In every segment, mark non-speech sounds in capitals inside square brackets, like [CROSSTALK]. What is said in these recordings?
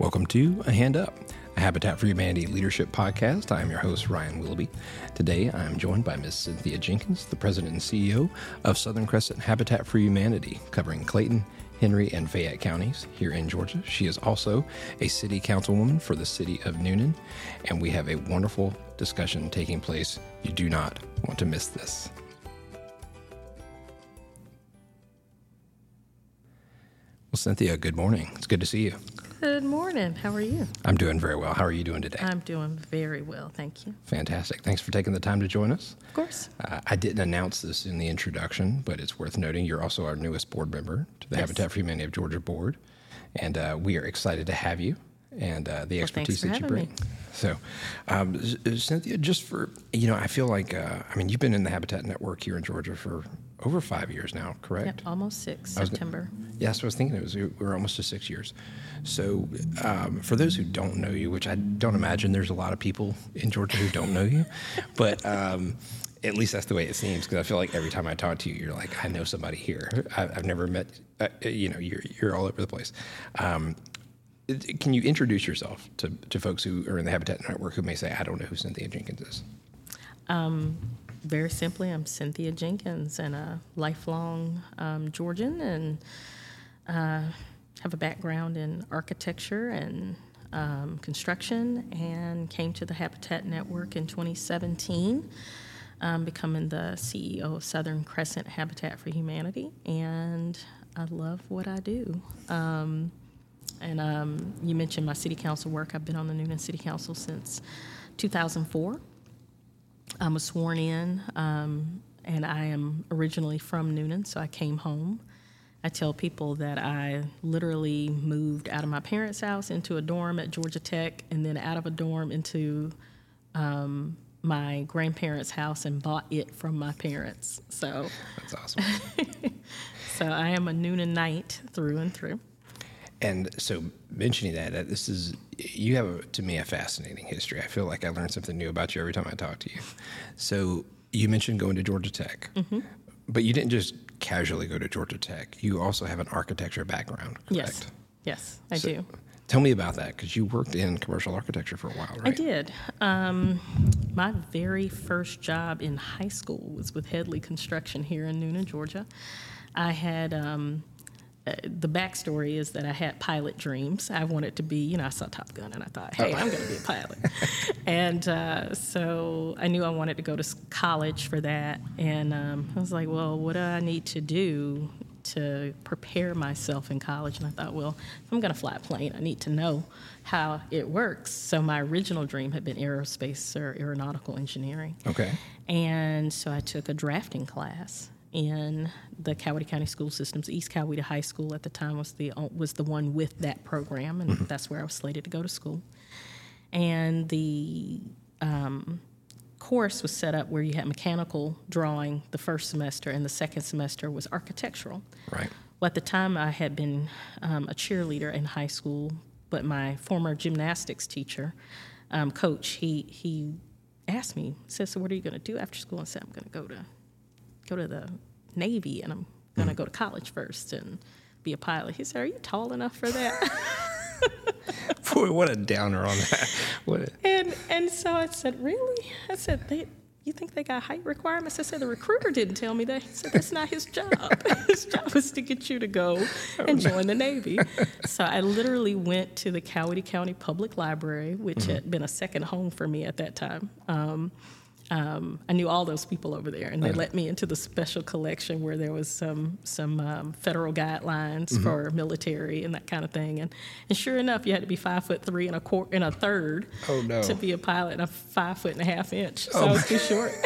Welcome to A Hand Up, a Habitat for Humanity leadership podcast. I am your host, Ryan Willoughby. Today, I am joined by Ms. Cynthia Jenkins, the president and CEO of Southern Crescent Habitat for Humanity, covering Clayton, Henry, and Fayette counties here in Georgia. She is also a city councilwoman for the city of Newnan, and we have a wonderful discussion taking place. You do not want to miss this. Well, Cynthia, good morning. It's good to see you. Good morning. How are you? I'm doing very well. How are you doing today? I'm doing very well, thank you. Fantastic. Thanks for taking the time to join us. Of course. Uh, I didn't announce this in the introduction, but it's worth noting you're also our newest board member to the Yes. Habitat for Humanity of Georgia board, and uh, we are excited to have you and uh, the Well, expertise that you bring. me. So, um, Cynthia, just for you know, I feel like uh, I mean you've been in the Habitat Network here in Georgia for over five years now, correct? Yep, almost six, I was gonna- September. Yes, I was thinking it was we we're almost to six years. So, um, for those who don't know you, which I don't imagine there's a lot of people in Georgia who don't know you, [LAUGHS] but um, at least that's the way it seems. Because I feel like every time I talk to you, you're like, I know somebody here. I, I've never met. Uh, you know, you're you're all over the place. Um, can you introduce yourself to, to folks who are in the Habitat Network who may say, I don't know who Cynthia Jenkins is? Very simply, I'm Cynthia Jenkins and a lifelong um, Georgian and uh, have a background in architecture and um, construction and came to the Habitat Network in 2017, um, becoming the CEO of Southern Crescent Habitat for Humanity. And I love what I do. Um, and um, you mentioned my city council work. I've been on the Newnan City Council since 2004. I was sworn in, um, and I am originally from Newnan, so I came home. I tell people that I literally moved out of my parents' house into a dorm at Georgia Tech, and then out of a dorm into um, my grandparents' house and bought it from my parents. So, That's awesome. [LAUGHS] so I am a Newnanite through and through. And so, mentioning that, uh, this is you have a, to me a fascinating history. I feel like I learn something new about you every time I talk to you. So, you mentioned going to Georgia Tech, Mm-hmm. but you didn't just casually go to Georgia Tech. You also have an architecture background, correct? Yes, yes, I So, do. Tell me about that because you worked in commercial architecture for a while, right? I did. Um, my very first job in high school was with Headley Construction here in Newnan, Georgia. I had um, uh, the backstory is that I had pilot dreams. I wanted to be, you know, I saw Top Gun and I thought, hey, I'm going to be a pilot. [LAUGHS] and uh, so I knew I wanted to go to college for that. And um, I was like, well, what do I need to do to prepare myself in college? And I thought, well, if I'm going to fly a plane, I need to know how it works. So my original dream had been aerospace or aeronautical engineering. Okay. And so I took a drafting class in the Coweta County School Systems. East Coweta High School at the time was the was the one with that program, and that's where I was slated to go to school. And the um, course was set up where you had mechanical drawing the first semester, and the second semester was architectural. Right. Well, at the time, I had been um, a cheerleader in high school, but my former gymnastics teacher, um, coach, he he asked me, said, "So what are you going to do after school?" I said, "I'm going to go to go to the Navy, and I'm going to go to college first and be a pilot." He said, "Are you tall enough for that?" [LAUGHS] Boy, what a downer on that. What a, and and so I said, "Really?" I said, "They." You think they got height requirements? I said the recruiter didn't tell me that. He said that's not his job. [LAUGHS] his job is to get you to go and join the Navy. [LAUGHS] So I literally went to the Coweta County Public Library, which had been a second home for me at that time. Um, um, I knew all those people over there, and they let me into the special collection where there was some some um, federal guidelines for military and that kind of thing. And, and sure enough, you had to be five foot three and a quarter and a third Oh, no. to be a pilot, and a five foot and a half inch. So I was too short. [LAUGHS]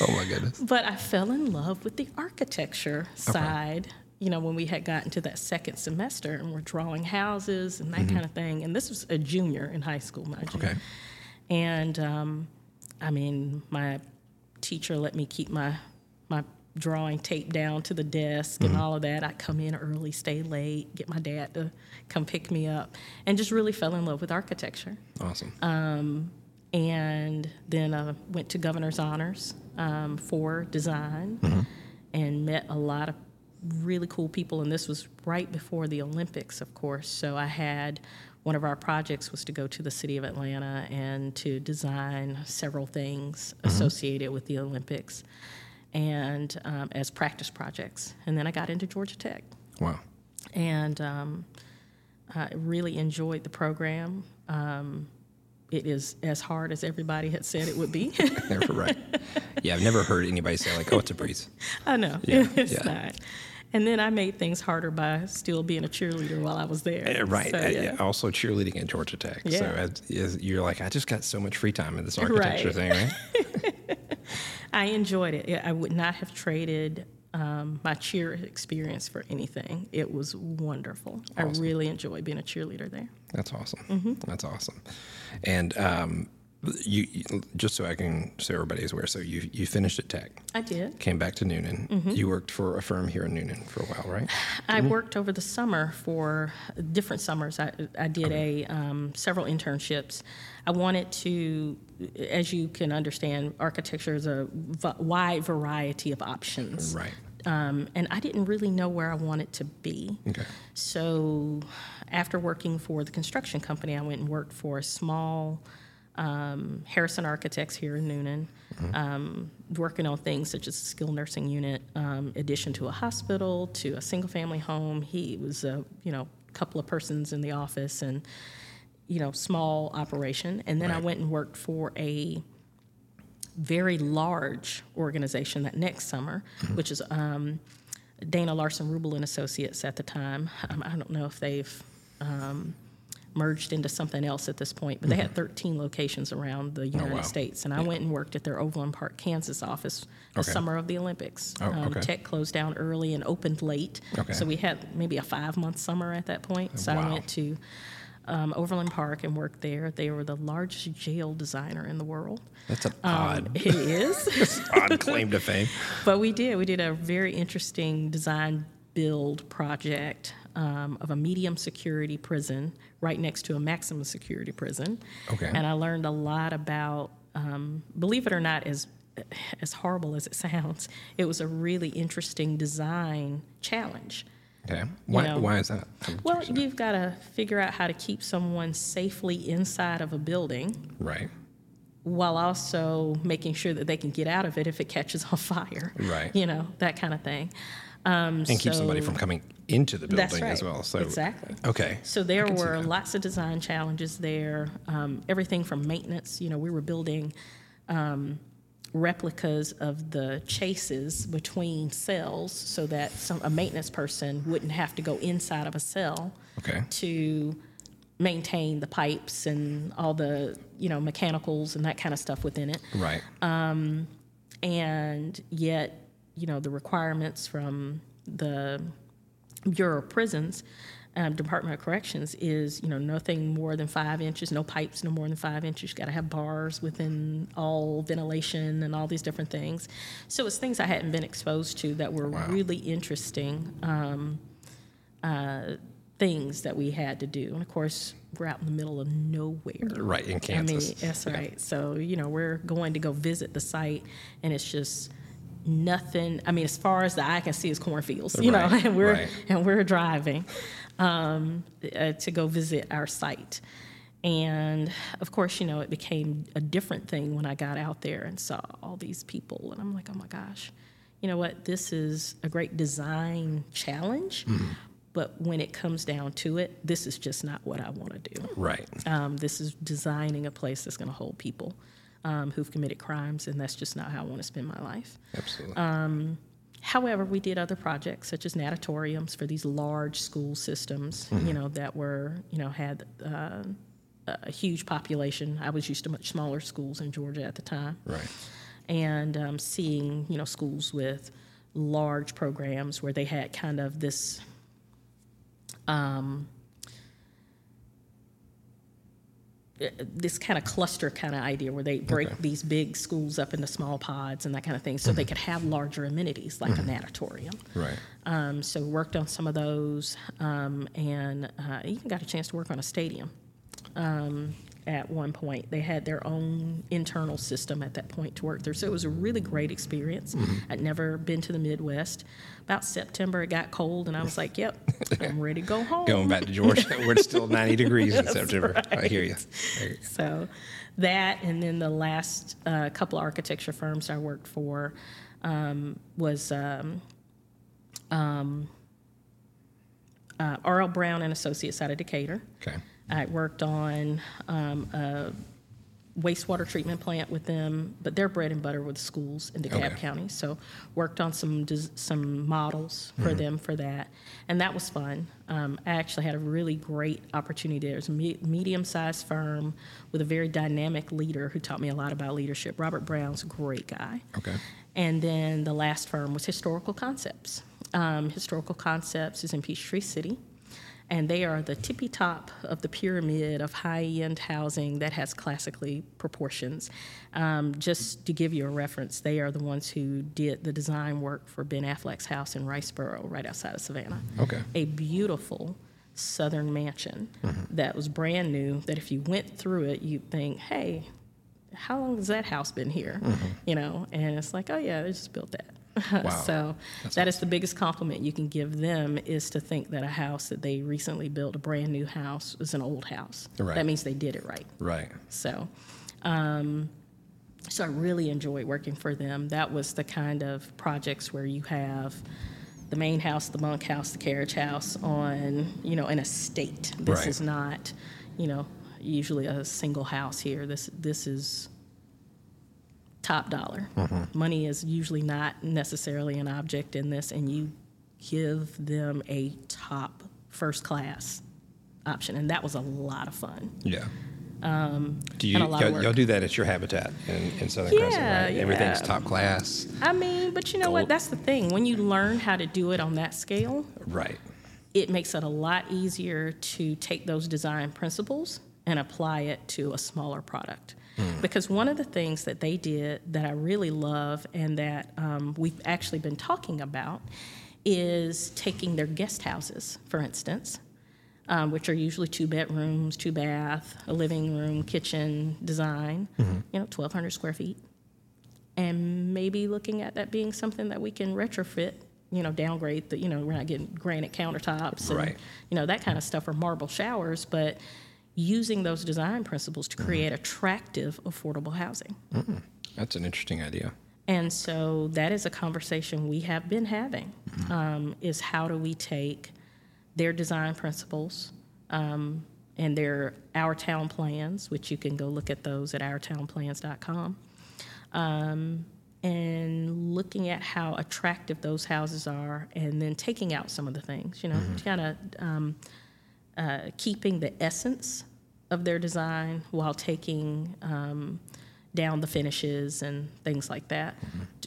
oh my goodness. but I fell in love with the architecture side. You know, when we had gotten to that second semester and we're drawing houses and that kind of thing. And this was a junior in high school, mind you. And um, I mean, my teacher let me keep my my drawing taped down to the desk and all of that. I come in early, stay late, get my dad to come pick me up, and just really fell in love with architecture. Awesome. Um, and then I went to Governor's Honors um, for design and met a lot of really cool people, and this was right before the Olympics, of course. So I had one of our projects was to go to the city of Atlanta and to design several things associated with the Olympics, and um, as practice projects. And then I got into Georgia Tech Wow. and um, I really enjoyed the program. Um, it is as hard as everybody had said it would be. [LAUGHS] Right. Yeah, I've never heard anybody say like, "Oh, it's a breeze." [LAUGHS] I know Yeah, [LAUGHS] it's yeah. not. And then I made things harder by still being a cheerleader while I was there. Uh, Right. So, yeah. Also cheerleading at Georgia Tech. So Yeah. as, as you're like, I just got so much free time in this architecture Right. thing, right? [LAUGHS] I enjoyed it. I would not have traded um, my cheer experience for anything. It was wonderful. I really enjoyed being a cheerleader there. That's awesome. Mm-hmm. That's awesome. And um, you, just so I can, so everybody's aware. So you you finished at Tech, I did. came back to Newnan. Mm-hmm. You worked for a firm here in Newnan for a while, right? I worked over the summer for different summers. I, I did a um, several internships. I wanted to, as you can understand, architecture is a v- wide variety of options. Right. Um, and I didn't really know where I wanted to be. Okay. So, after working for the construction company, I went and worked for a small um, Harrison Architects here in Newnan, um, working on things such as a skilled nursing unit, um, addition to a hospital, to a single family home. He was a you know couple of persons in the office and you know small operation, and then I went and worked for a very large organization that next summer, which is um, Dana Larson Roubal and Associates at the time. Um, I don't know if they've um, merged into something else at this point, but they had 13 locations around the United wow. States. And I went and worked at their Overland Park, Kansas office the Okay. summer of the Olympics. Oh, um, okay. Tech closed down early and opened late. Okay. So we had maybe a five month summer at that point. So Wow. I went to um, Overland Park and worked there. They were the largest jail designer in the world. That's an Um, odd, [LAUGHS] it is. [LAUGHS] odd claim to fame. [LAUGHS] But we did. We did a very interesting design build project um, of a medium security prison right next to a maximum security prison. Okay. And I learned a lot about, um, believe it or not, as as horrible as it sounds, it was a really interesting design challenge. Okay. Why, know. why is that? I'm Well, you've got to figure out how to keep someone safely inside of a building right. while also making sure that they can get out of it if it catches on fire. Right. You know, that kind of thing. Um, And keep somebody from coming into the building right. as well. So exactly. Okay. So there were lots of design challenges there. Um, everything from maintenance. You know, we were building um, replicas of the chases between cells so that some, a maintenance person wouldn't have to go inside of a cell Okay. to maintain the pipes and all the you know mechanicals and that kind of stuff within it Right. and yet you know the requirements from the bureau of prisons um, department of corrections is you know nothing more than five inches no pipes no more than five inches you got to have bars within all ventilation and all these different things so it's things i hadn't been exposed to that were Wow. really interesting um, uh, things that we had to do and of course we're out in the middle of nowhere right in Kansas. I mean, that's right. So, you know, we're going to go visit the site, and it's just nothing. I mean, as far as the eye can see, is cornfields, you know, [LAUGHS] and we're right. and we're driving um, uh, to go visit our site. And of course, you know, it became a different thing when I got out there and saw all these people, and I'm like, oh my gosh, you know what? This is a great design challenge. Mm-hmm. But when it comes down to it, this is just not what I want to do. right. Um, this is designing a place that's going to hold people um, who've committed crimes, and that's just not how I want to spend my life. Absolutely. However, we did other projects such as natatoriums for these large school systems, you know, that were, you know, had uh, a huge population. I was used to much smaller schools in Georgia at the time, right. and um, seeing, you know, schools with large programs where they had kind of this. Um, this kind of cluster kind of idea where they break Okay. these big schools up into small pods and that kind of thing so they could have larger amenities like a natatorium. Right. Um, so worked on some of those um, and uh, even got a chance to work on a stadium um, at one point. They had their own internal system at that point to work through. So it was a really great experience. I'd never been to the Midwest. About September, it got cold, and I was like, "Yep, I'm [LAUGHS] ready to go home." Going back to Georgia, [LAUGHS] where it's still 90 degrees in September. I hear you. I hear you. So that, and then the last uh, couple of architecture firms I worked for um, was um, um, uh, R.L. Brown and Associates out of Decatur. Okay. I worked on um, a wastewater treatment plant with them, but their bread and butter with schools in DeKalb Okay. County. So worked on some some models for them for that, and that was fun. Um, I actually had a really great opportunity. There was a me- medium-sized firm with a very dynamic leader who taught me a lot about leadership. Robert Brown's a great guy. Okay. And then the last firm was Historical Concepts. Um, Historical Concepts is in Peachtree City, and they are the tippy top of the pyramid of high end housing that has classically proportions. Um, just to give you a reference, they are the ones who did the design work for Ben Affleck's house in Riceboro, right outside of Savannah. Okay. A beautiful southern mansion that was brand new, that if you went through it, you'd think, hey, how long has that house been here? You know, and it's like, oh yeah, they just built that. [LAUGHS] Wow. so that is the biggest compliment you can give them is to think that a house that they recently built, a brand new house, is an old house. Right. That means they did it right. Right. So, um, so I really enjoyed working for them. That was the kind of projects where you have the main house, the bunk house, the carriage house on, you know, an estate. This Right. is not, you know, usually a single house here. This this is top dollar. Mm-hmm. Money is usually not necessarily an object in this, and you give them a top first class option, and that was a lot of fun. Yeah. Um, do you and a lot y'all, y'all do that at your habitat in, in Southern Crescent, Yeah. Everything's top class. I mean, but you know what? That's the thing. When you learn how to do it on that scale, Right. it makes it a lot easier to take those design principles and apply it to a smaller product. Because one of the things that they did that I really love and that um, we've actually been talking about is taking their guest houses, for instance, um, which are usually two bedrooms, two bath, a living room, kitchen design, you know, 1,200 square feet. And maybe looking at that being something that we can retrofit you know downgrade the you know we're not getting granite countertops and Right. you know that kind of stuff or marble showers but using those design principles to create attractive affordable housing. That's an interesting idea. and so that is a conversation we have been having um, is how do we take their design principles um, and their our town plans which you can go look at those at ourtownplans.com um, and looking at how attractive those houses are and then taking out some of the things you know kind of um, uh, keeping the essence of their design while taking um, down the finishes and things like that.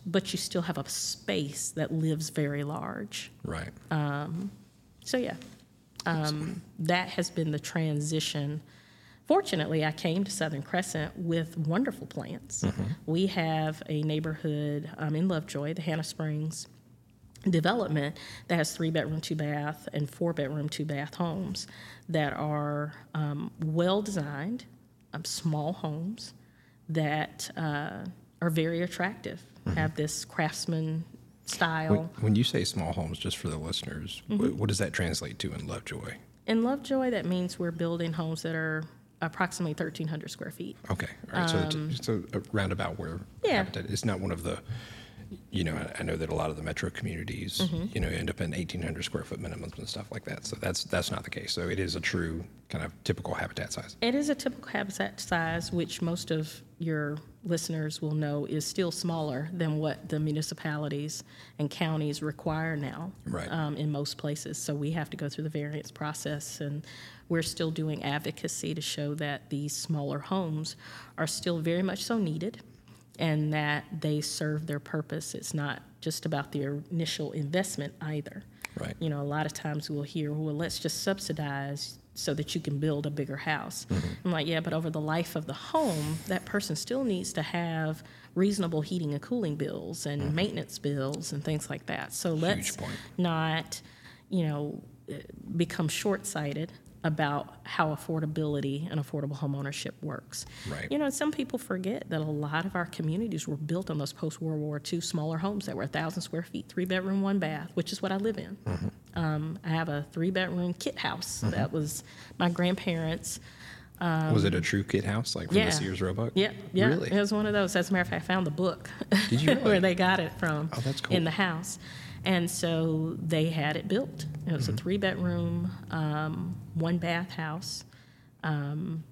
But you still have a space that lives very large. Right. So, yeah, um, that has been the transition. Fortunately, I came to Southern Crescent with wonderful plants. We have a neighborhood um, in Lovejoy, the Hannah Springs development that has three bedroom, two bath, and four bedroom, two bath homes that are um, well designed, um, small homes that uh, are very attractive, have this craftsman style. when, when you say small homes, just for the listeners, Mm-hmm. wh- what does that translate to in Lovejoy? In Lovejoy, that means we're building homes that are approximately 1,300 square feet. Okay. All right. so, it's so a roundabout where Um, Yeah. habitat is not one of the, you know, I, I know that a lot of the metro communities, Mm-hmm. you know, end up in 1,800 square foot minimums and stuff like that. So that's that's not the case. So it is a true kind of typical habitat size. It is a typical habitat size, which most of your listeners will know is still smaller than what the municipalities and counties require now Right. um, in most places. So we have to go through the variance process, and we're still doing advocacy to show that these smaller homes are still very much so needed and that they serve their purpose. It's not just about the initial investment either. Right. You know, a lot of times we'll hear, well, let's just subsidize so that you can build a bigger house. Mm-hmm. I'm like, yeah, but over the life of the home, that person still needs to have reasonable heating and cooling bills and mm-hmm. maintenance bills and things like that. So let's point. not, you know, become short sighted about how affordability and affordable homeownership works. Right. You know, some people forget that a lot of our communities were built on those post World War II smaller homes that were 1,000 square feet, three bedroom, one bath, which is what I live in. Mm-hmm. Um, I have a three bedroom kit house mm-hmm. that was my grandparents' um, was it a true kid house, like from yeah. the Sears Roebuck? Yeah, yeah. Really? It was one of those. As a matter of fact, I found the book Did you [LAUGHS] where they got it from Oh, that's cool. in the house. And so they had it built. It was Mm-hmm. a three bedroom, um, one bath house. Um,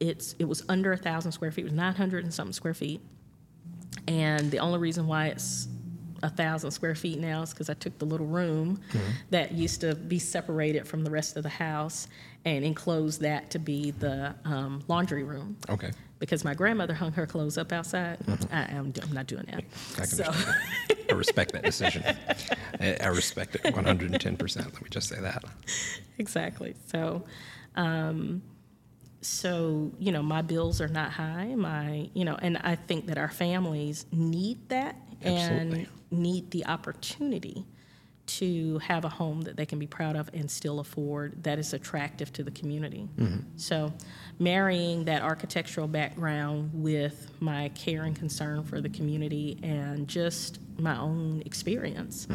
it's it was under a thousand square feet. It was nine hundred and something square feet. And the only reason why it's a thousand square feet now is because I took the little room Mm-hmm. that used to be separated from the rest of the house and enclosed that to be the um, laundry room Okay. because my grandmother hung her clothes up outside. I, am I'm not doing that. Mm-hmm. I can So, that. I respect that decision. I, I respect it 110%. Let me just say that. exactly. So, um, so you know, my bills are not high. My, you know, and I think that our families need that Absolutely. and need the opportunity to have a home that they can be proud of and still afford that is attractive to the community. So, marrying that architectural background with my care and concern for the community and just my own experience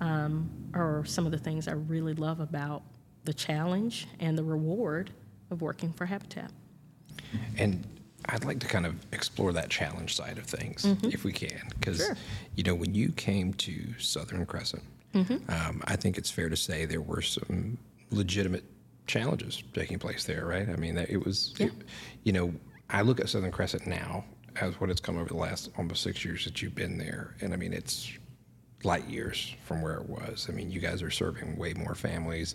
um, are some of the things I really love about the challenge and the reward of working for Habitat. And I'd like to kind of explore that challenge side of things, if we can, because Sure. you know when you came to Southern Crescent, um, I think it's fair to say there were some legitimate challenges taking place there, right? I mean, it was, it- you know, I look at Southern Crescent now as what it's come over the last almost six years that you've been there, and I mean it's light years from where it was. I mean, you guys are serving way more families.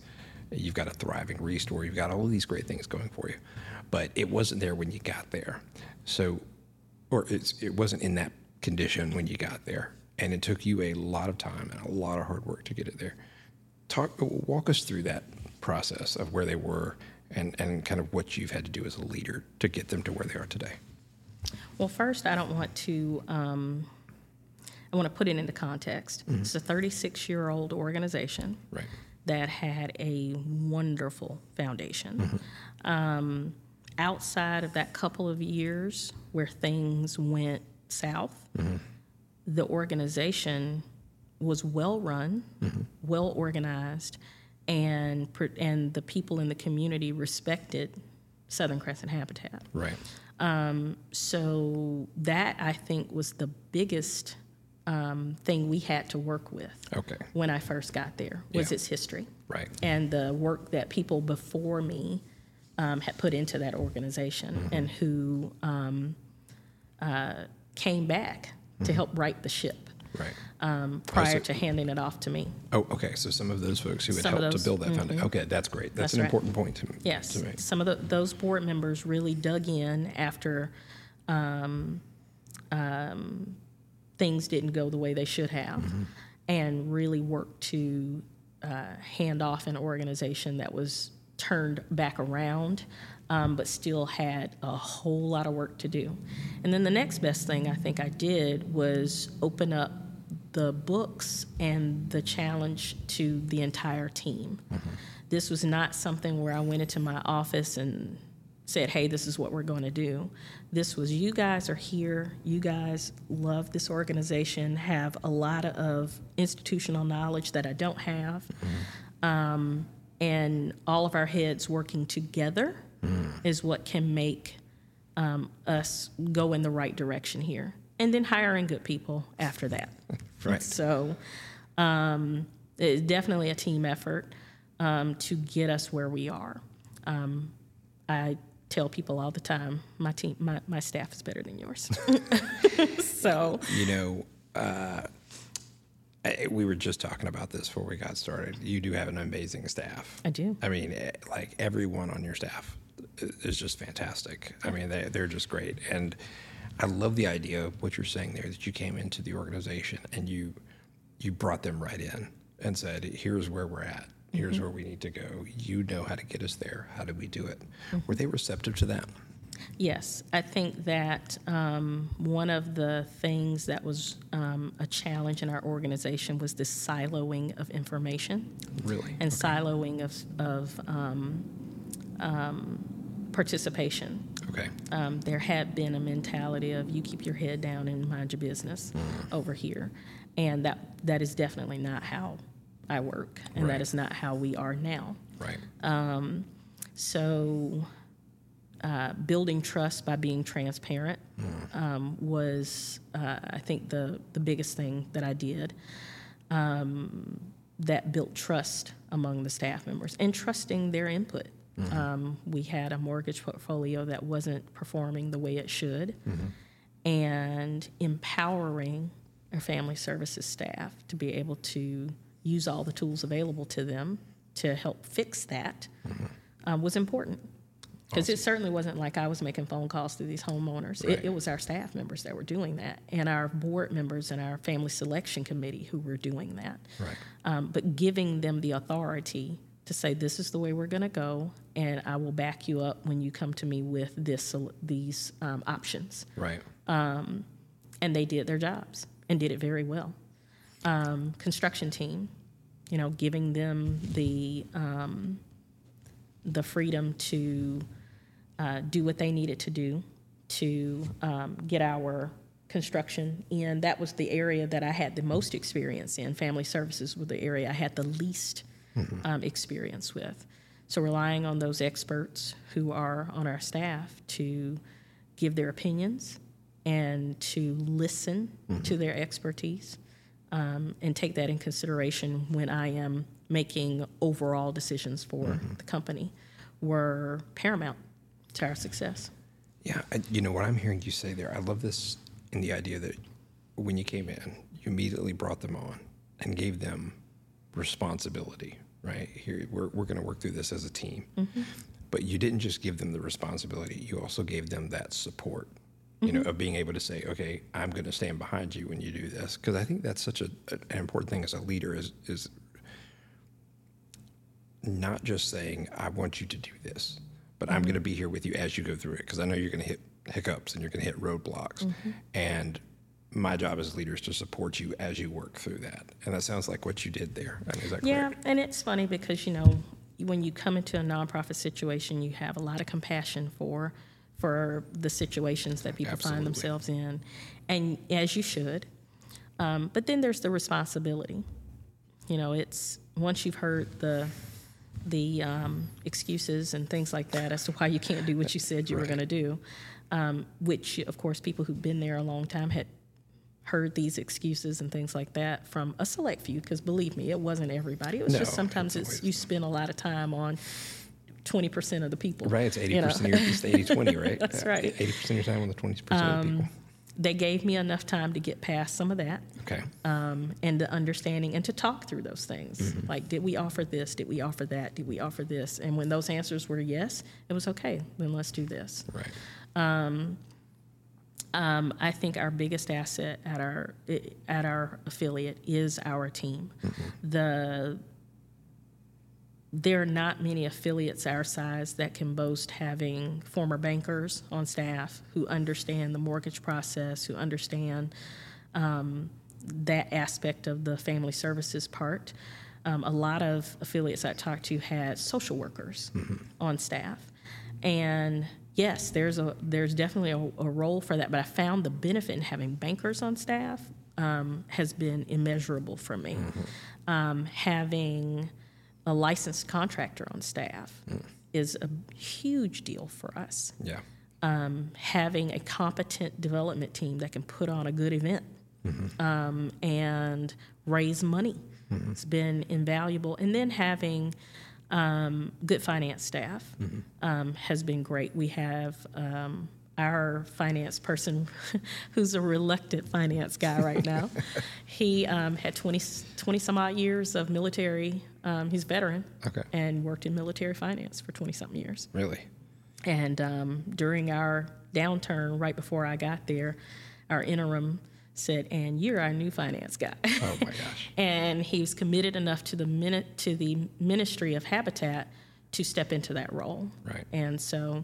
You've got a thriving restore. You've got all of these great things going for you, but it wasn't there when you got there. So, or it's, it wasn't in that condition when you got there, and it took you a lot of time and a lot of hard work to get it there. Talk, walk us through that process of where they were and, and kind of what you've had to do as a leader to get them to where they are today. Well, first, I don't want to. Um, I want to put it into context. It's a 36 year old organization Right. that had a wonderful foundation. Um, outside of that couple of years where things went south, the organization was well run, well organized, and and the people in the community respected Southern Crescent Habitat. Right. Um, So that I think was the biggest um, thing we had to work with Okay. when I first got there was Yeah. its history Right. and the work that people before me um, had put into that organization Mm-hmm. and who um, uh, came back to help right the ship Right. um, prior so- to handing it off to me. Oh, okay. So some of those folks who had helped to build that foundation. Okay, that's great. That's, That's an right. important point to, Yes, to some of the, those board members really dug in after um, um, things didn't go the way they should have, Mm-hmm. and really worked to uh, hand off an organization that was turned back around, um, but still had a whole lot of work to do. And then the next best thing I think I did was open up the books and the challenge to the entire team. This was not something where I went into my office and said, hey, this is what we're going to do. This was, you guys are here. You guys love this organization, have a lot of institutional knowledge that I don't have. Um, and all of our heads working together is what can make um, us go in the right direction here. And then hiring good people after that. [LAUGHS] Right. So um, it's definitely a team effort um, to get us where we are. Um, I tell people all the time, my team, my, my staff is better than yours. [LAUGHS] so You know, uh, we were just talking about this before we got started. You do have an amazing staff. I do. I mean, eh, like everyone on your staff is just fantastic. I mean, they, they're just great. And I love the idea of what you're saying there that you came into the organization and you you brought them right in and said, "Here's where we're at. Here's where we need to go. You know how to get us there. How do we do it?" Were they receptive to that? Yes, I think that um, one of the things that was um, a challenge in our organization was the siloing of information Really? and siloing of, of um, um, participation. Okay. Um, there had been a mentality of you keep your head down and mind your business Mm. over here, and that that is definitely not how I work, and Right. that is not how we are now. Right. So, uh, building trust by being transparent um, was, uh, I think, the the biggest thing that I did. Um, that built trust among the staff members and trusting their input. Um, we had a mortgage portfolio that wasn't performing the way it should, and empowering our family services staff to be able to use all the tools available to them to help fix that um, was important. Because it certainly wasn't like I was making phone calls to these homeowners. Right. It, it was our staff members that were doing that, and our board members and our family selection committee who were doing that. Right. Um, but giving them the authority to say, "This is the way we're going to go, and I will back you up when you come to me with this these um, options." Right. Um, and they did their jobs and did it very well. Um, construction team, you know, giving them the um, the freedom to uh, do what they needed to do to um, get our construction in. That was the area that I had the most experience in. Family services was the area I had the least um, experience with. So relying on those experts who are on our staff to give their opinions and to listen to their expertise um, and take that in consideration when I am making overall decisions for the company were paramount to our success. Yeah, I, you know what I'm hearing you say there. I love this in the idea that when you came in, you immediately brought them on and gave them responsibility. Right here, we're we're going to work through this as a team, mm-hmm. but you didn't just give them the responsibility. You also gave them that support. You know, mm-hmm. of being able to say, "Okay, I'm going to stand behind you when you do this," because I think that's such a, an important thing as a leader is is not just saying, I want you to do this, but I'm going to be here with you as you go through it because I know you're going to hit hiccups and you're going to hit roadblocks. And my job as a leader is to support you as you work through that. And that sounds like what you did there. I mean, is that Yeah, correct? and it's funny because you know when you come into a nonprofit situation, you have a lot of compassion for for the situations that people Absolutely. find themselves in, and as you should. Um, but then there's the responsibility. You know, it's once you've heard the the um, excuses and things like that as to why you can't do what you said you were going to do, um, which of course people who've been there a long time had heard these excuses and things like that from a select few. Because believe me, it wasn't everybody. It was No, just sometimes it's it's you spend a lot of time on twenty percent of the people. Right. It's 80% you know. of your, it's 80 20, [LAUGHS] right? That's right. Um, 80% of your time on the 20% of the people. They gave me enough time to get past some of that. Okay. um, and the understanding and to talk through those things. Mm-hmm. Like, did we offer this? Did we offer that? Did we offer this? And when those answers were yes, it was okay. Then let's do this. Right. Um, I think our biggest asset at our at our affiliate is our team. The there are not many affiliates our size that can boast having former bankers on staff who understand the mortgage process, who understand um, that aspect of the family services part. Um, a lot of affiliates I talked to had social workers on staff, and yes, there's a there's definitely a, a role for that. But I found the benefit in having bankers on staff um, has been immeasurable for me. Um, having a licensed contractor on staff is a huge deal for us Yeah. um, having a competent development team that can put on a good event um, and raise money. It's been invaluable. And then having um, good finance staff um, has been great. We have um, our finance person, [LAUGHS] who's a reluctant finance guy right [LAUGHS] now. he um, had 20, 20 some odd years of military, um, he's a veteran, Okay. and worked in military finance for 20 something years. Really? And um, during our downturn, right before I got there, our interim said, "And you're our new finance guy." Oh my [LAUGHS] gosh. and he was committed enough to the minute to the Ministry of Habitat to step into that role. Right. And so,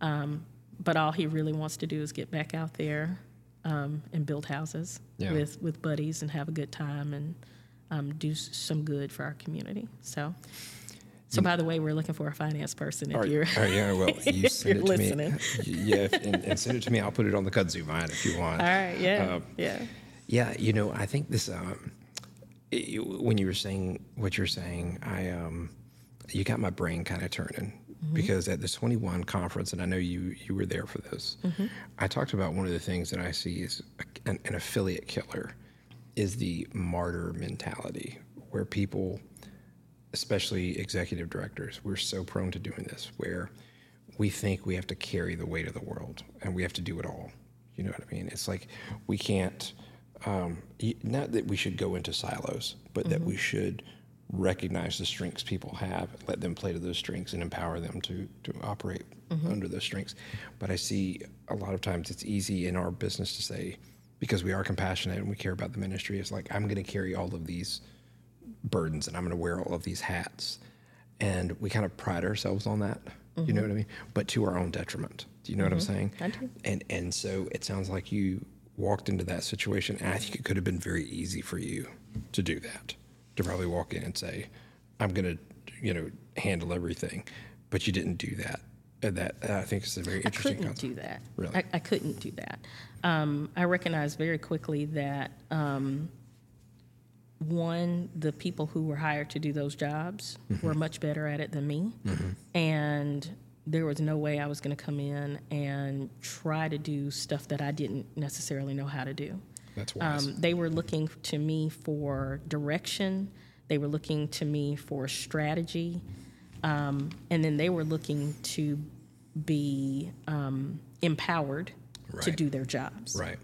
um, but all he really wants to do is get back out there um, and build houses Yeah. with with buddies and have a good time and um, do some good for our community. So. So, by the way, we're looking for a finance person if right, you're. right, yeah, well, [LAUGHS] you send it to listening. me. Yeah, if- and, and send it to me. I'll put it on the kudzu vine if you want. All right, yeah, Um, yeah. Yeah, you know, I think this. Um, it- when you were saying what you're saying, I um, you got my brain kind of turning Mm-hmm. because at the 21 conference, and I know you you were there for this. Mm-hmm. I talked about one of the things that I see is a- an, an affiliate killer is the martyr mentality, where people, especially executive directors, we're so prone to doing this, where we think we have to carry the weight of the world and we have to do it all. You know what I mean? It's like we can't. Um, not that we should go into silos, but that mm-hmm. we should recognize the strengths people have, let them play to those strengths, and empower them to to operate mm-hmm. under those strengths. But I see a lot of times it's easy in our business to say, because we are compassionate and we care about the ministry, it's like I'm going to carry all of these burdens and I'm going to wear all of these hats. And we kind of pride ourselves on that. You know mm-hmm. what I mean? But to our own detriment. Do you know what I'm mm-hmm. saying? I do. And and so it sounds like you walked into that situation and I think it could have been very easy for you to do that. To probably walk in and say, I'm going to, you know, handle everything. But you didn't do that. And that uh, I think is a very interesting. I couldn't concept. do that. Really? I, I couldn't do that. Um, I recognized very quickly that um, one, the people who were hired to do those jobs Mm-hmm. were much better at it than me, and there was no way I was going to come in and try to do stuff that I didn't necessarily know how to do. That's wise. Um, they were looking to me for direction. They were looking to me for strategy. Um, and then they were looking to be um, empowered to do their jobs. right.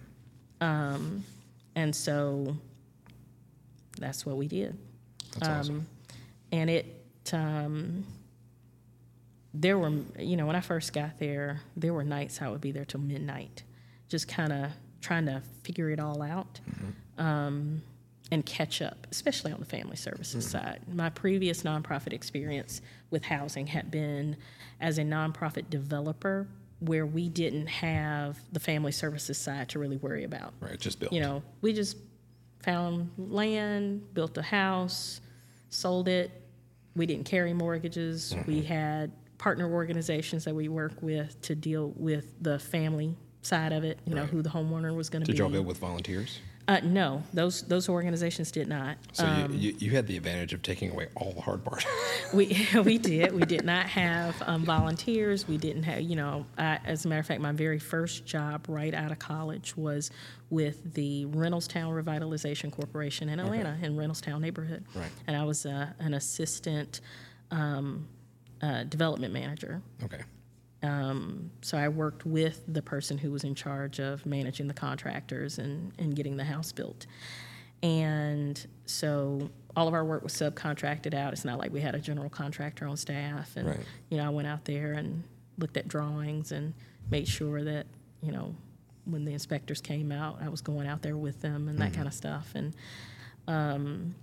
And so that's what we did. That's awesome. Um, and it, um, there were, you know, when I first got there, there were nights I would be there till midnight, just kind of trying to figure it all out um, and catch up, especially on the family services side. My previous nonprofit experience with housing had been as a nonprofit developer where we didn't have the family services side to really worry about Right. Just built. you know, we just found land, built a house, sold it. We didn't carry mortgages. Mm-hmm. We had partner organizations that we work with to deal with the family side of it. You know, who the homeowner was going to be. Did y'all build with volunteers? Uh, no, those those organizations did not. So Um, you, you, you had the advantage of taking away all the hard part. [LAUGHS] We [LAUGHS] we did. We did not have um, volunteers. We didn't have, you know, I, as a matter of fact, my very first job right out of college was with the Reynoldstown Revitalization Corporation in Atlanta, in Reynoldstown neighborhood. Right. And I was uh, an assistant um, uh, development manager. okay. So I worked with the person who was in charge of managing the contractors and, and getting the house built. And so all of our work was subcontracted out. It's not like we had a general contractor on staff. And, Right. you know, I went out there and looked at drawings and made sure that, you know, when the inspectors came out, I was going out there with them and that kind of stuff. And, um,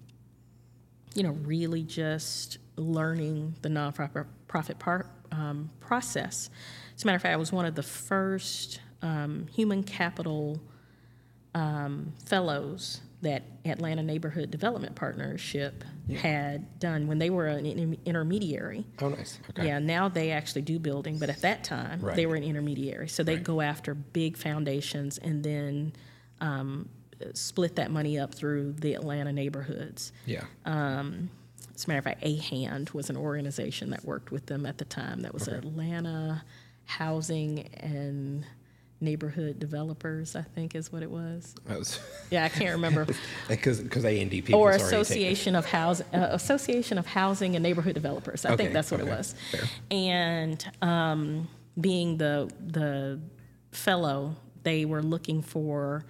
you know, really just learning the nonprofit profit part, um, process. As a matter of fact, I was one of the first um, human capital um, fellows that Atlanta Neighborhood Development Partnership had done when they were an inter- intermediary. Oh, nice. Okay. Yeah, now they actually do building, but at that time Right. they were an intermediary. So they Right. go after big foundations and then um, split that money up through the Atlanta neighborhoods. Yeah. As a matter of fact, A Hand was an organization that worked with them at the time. That was Atlanta Housing and Neighborhood Developers, I think is what it was. That was [LAUGHS] Yeah, I can't remember. [LAUGHS] because ANDP or was already taken. Association of Housing, uh, Association of Housing and Neighborhood Developers. I Okay, think that's what okay, it was. fair. And um, being the the fellow, they were looking for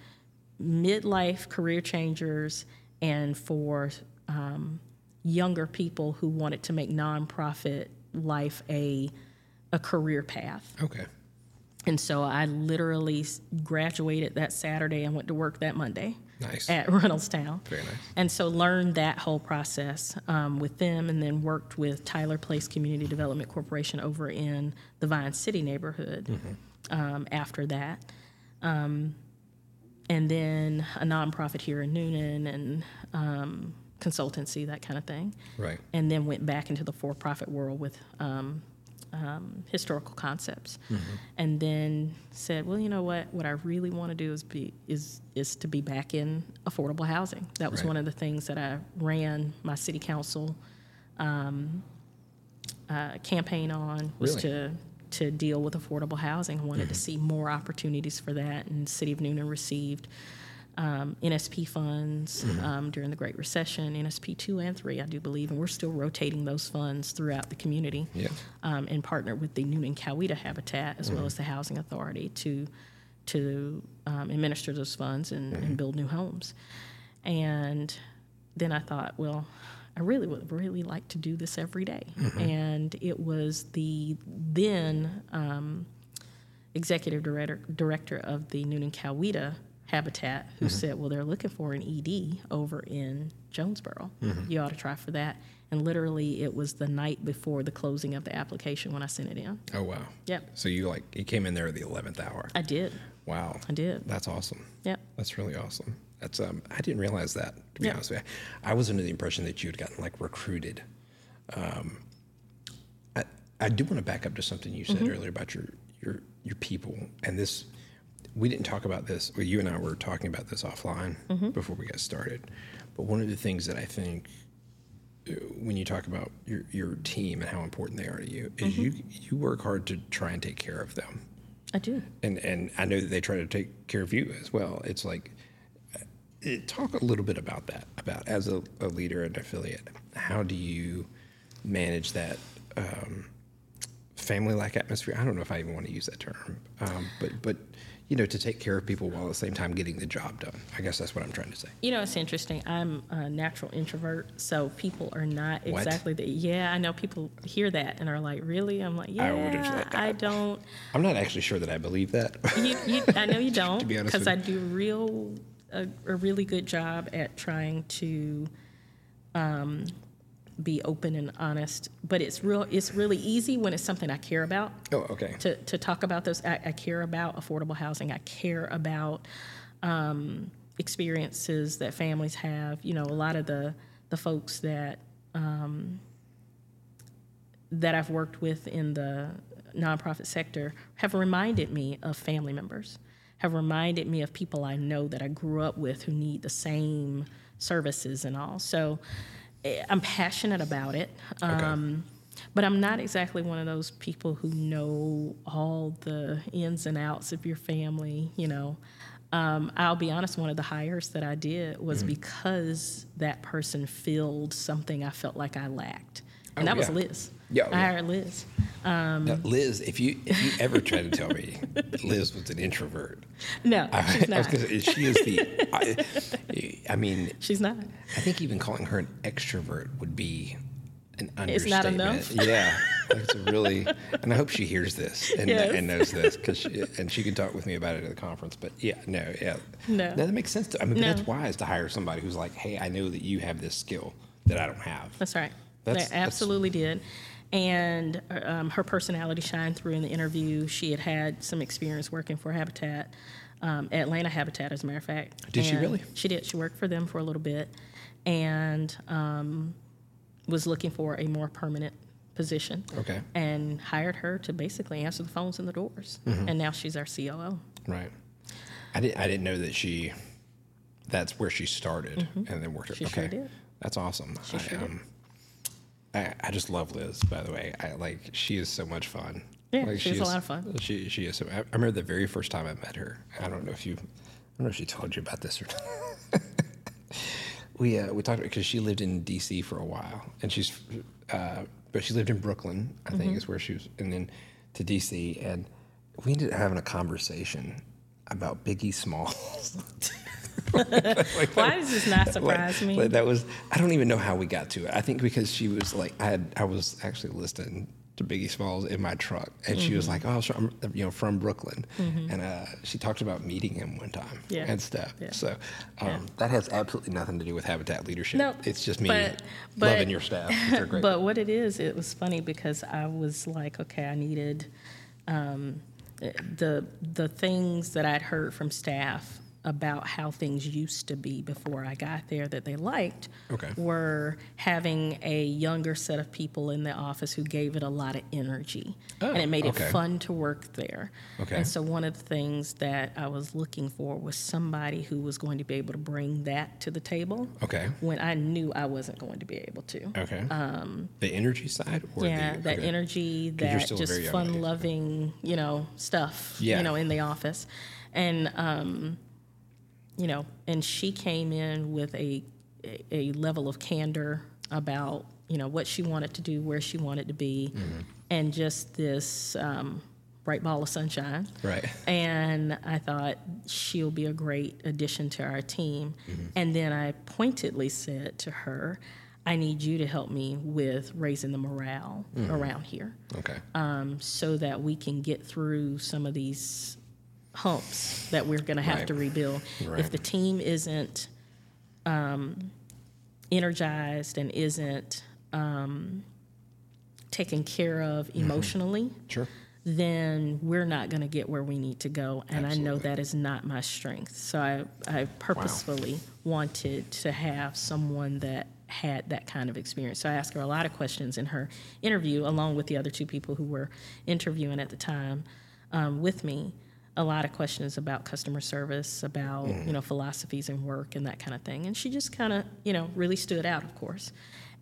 midlife career changers and for um, younger people who wanted to make nonprofit life a a career path. Okay. And so I literally graduated that Saturday and went to work that Monday Nice. at [LAUGHS] Reynoldstown. Very nice. And so learned that whole process um, with them, and then worked with Tyler Place Community Development Corporation over in the Vine City neighborhood. um, after that. Um, and then a nonprofit here in Newnan and um, consultancy, that kind of thing. Right. And then went back into the for profit world with um, um, historical concepts. And then said, well, you know what? What I really want to do is be is is to be back in affordable housing. That was Right. one of the things that I ran my city council um, uh, campaign on was Really? to to deal with affordable housing. I wanted to see more opportunities for that, and the city of Newnan received um, NSP funds um, during the Great Recession, NSP two and three, I do believe, and we're still rotating those funds throughout the community. Yeah. Um, and partner with the Newnan Coweta Habitat as well as the Housing Authority to to um, administer those funds and, and build new homes. And then I thought, well, I really would really like to do this every day. And it was the then um, executive director director of the Newnan Coweta Habitat who said, "Well, they're looking for an ED over in Jonesboro. You ought to try for that." And literally, it was the night before the closing of the application when I sent it in. Oh wow. Yep, So you like you came in there at the eleventh hour. I did. Wow. I did. That's awesome. Yep. That's really awesome. That's um I didn't realize that to be Yeah. honest with you. I was under the impression that you had gotten like recruited. Um I I do want to back up to something you said earlier about your your your people and this we didn't talk about this well you and I were talking about this offline before we got started. But one of the things that I think uh, when you talk about your your team and how important they are to you is you you work hard to try and take care of them I do. and and I know that they try to take care of you as well. It's like uh, talk a little bit about that. About as a, a leader and affiliate, how do you manage that um, family-like atmosphere? I don't know if I even want to use that term, um, but but you know, to take care of people while at the same time getting the job done. I guess that's what I'm trying to say. You know, it's interesting. I'm a natural introvert, so people are not What? exactly the. Yeah, I know people hear that and are like, "Really?" I'm like, I "Yeah, said I don't." I'm not actually sure that I believe that. You, you, I know you [LAUGHS] don't, to be honest because I do real a, a really good job at trying to um, be open and honest. But it's real. It's really easy when it's something I care about. oh, okay. to, to talk about those. I, I care about affordable housing. I care about um, experiences that families have. You know, a lot of the the folks that um, that I've worked with in the nonprofit sector have reminded me of family members. Have reminded me of people I know that I grew up with who need the same services and all. So I'm passionate about it. Um, but I'm not exactly one of those people who know all the ins and outs of your family, you know. Um, I'll be honest, one of the hires that I did was because that person filled something I felt like I lacked. And Oh, that was. Liz. Yeah, I yeah. hired Liz. Um, now, Liz, if you if you ever try to tell me [LAUGHS] Liz was an introvert, No, I, she's I was not. gonna say, she is the. [LAUGHS] I, I mean, She's not. I think even calling her an extrovert would be an understatement. It's not enough? [LAUGHS] Yeah, it's a really, and I hope she hears this and, Yes. and knows this because and she can talk with me about it at the conference. But yeah, no, yeah, No. that makes sense. To, I mean, No. that's wise to hire somebody who's like, hey, I know that you have this skill that I don't have. That's right. That's- they that's- absolutely did. And um, her personality shined through in the interview. She had had some experience working for Habitat, um, Atlanta Habitat, as a matter of fact. Did she really? She did. She worked for them for a little bit and um, was looking for a more permanent position. Okay. And hired her to basically answer the phones and the doors. Mm-hmm. And now she's our COO. Right. I didn't. I didn't know that she. That's where she started, and then worked. her- Mm-hmm. She okay. sure did. That's awesome. She I, sure did. I, I just love Liz. By the way, I like she is so much fun. Yeah, like, she's she a lot of fun. She she is. So, I, I remember the very first time I met her. I don't know if you. I don't know if she told you about this or not. [LAUGHS] we uh, we talked because she lived in D.C. for a while, and she's, uh, but she lived in Brooklyn, I think, Mm-hmm. is where she was, and then to D.C. and we ended up having a conversation about Biggie Smalls. [LAUGHS] [LAUGHS] Why does this not [LAUGHS] surprise Like- me? like that was I don't even know how we got to it. I think because she was like I had I was actually listening to Biggie Smalls in my truck, and she Mm-hmm. was like, "Oh, so I'm you know from Brooklyn," and uh, she talked about meeting him one time Yeah. and stuff. Yeah. So um, that has absolutely nothing to do with Habitat leadership. No, it's just me but- but- loving your staff. [LAUGHS] But what it is, it was funny because I was like, okay, I needed um, the the things that I'd heard from staff about how things used to be before I got there that they liked Okay. were having a younger set of people in the office who gave it a lot of energy. Oh, and it made okay. it fun to work there. Okay. And so one of the things that I was looking for was somebody who was going to be able to bring that to the table Okay. when I knew I wasn't going to be able to. Okay. the energy side, or Um, Yeah, the, that energy, that just lady. fun-loving, you know, stuff, Yeah. you know, in the office, and um, you know, and she came in with a a- level of candor about you know what she wanted to do, where she wanted to be, Mm-hmm. and just this um, bright ball of sunshine. Right. And I thought she'll be a great addition to our team. Mm-hmm. And then I pointedly said to her, I need you to help me with raising the morale Mm-hmm. around here Okay. um, so that we can get through some of these humps that we're going to have Right. to rebuild. Right. If the team isn't um, energized and isn't um, taken care of Mm-hmm. emotionally, sure. then we're not going to get where we need to go. And I know that is not my strength. So I, I purposefully wanted to have someone that had that kind of experience. So I asked her a lot of questions in her interview, along with the other two people who were interviewing at the time um, with me. A lot of questions about customer service, about you know philosophies and work and that kind of thing. And she just kind of you know really stood out, of course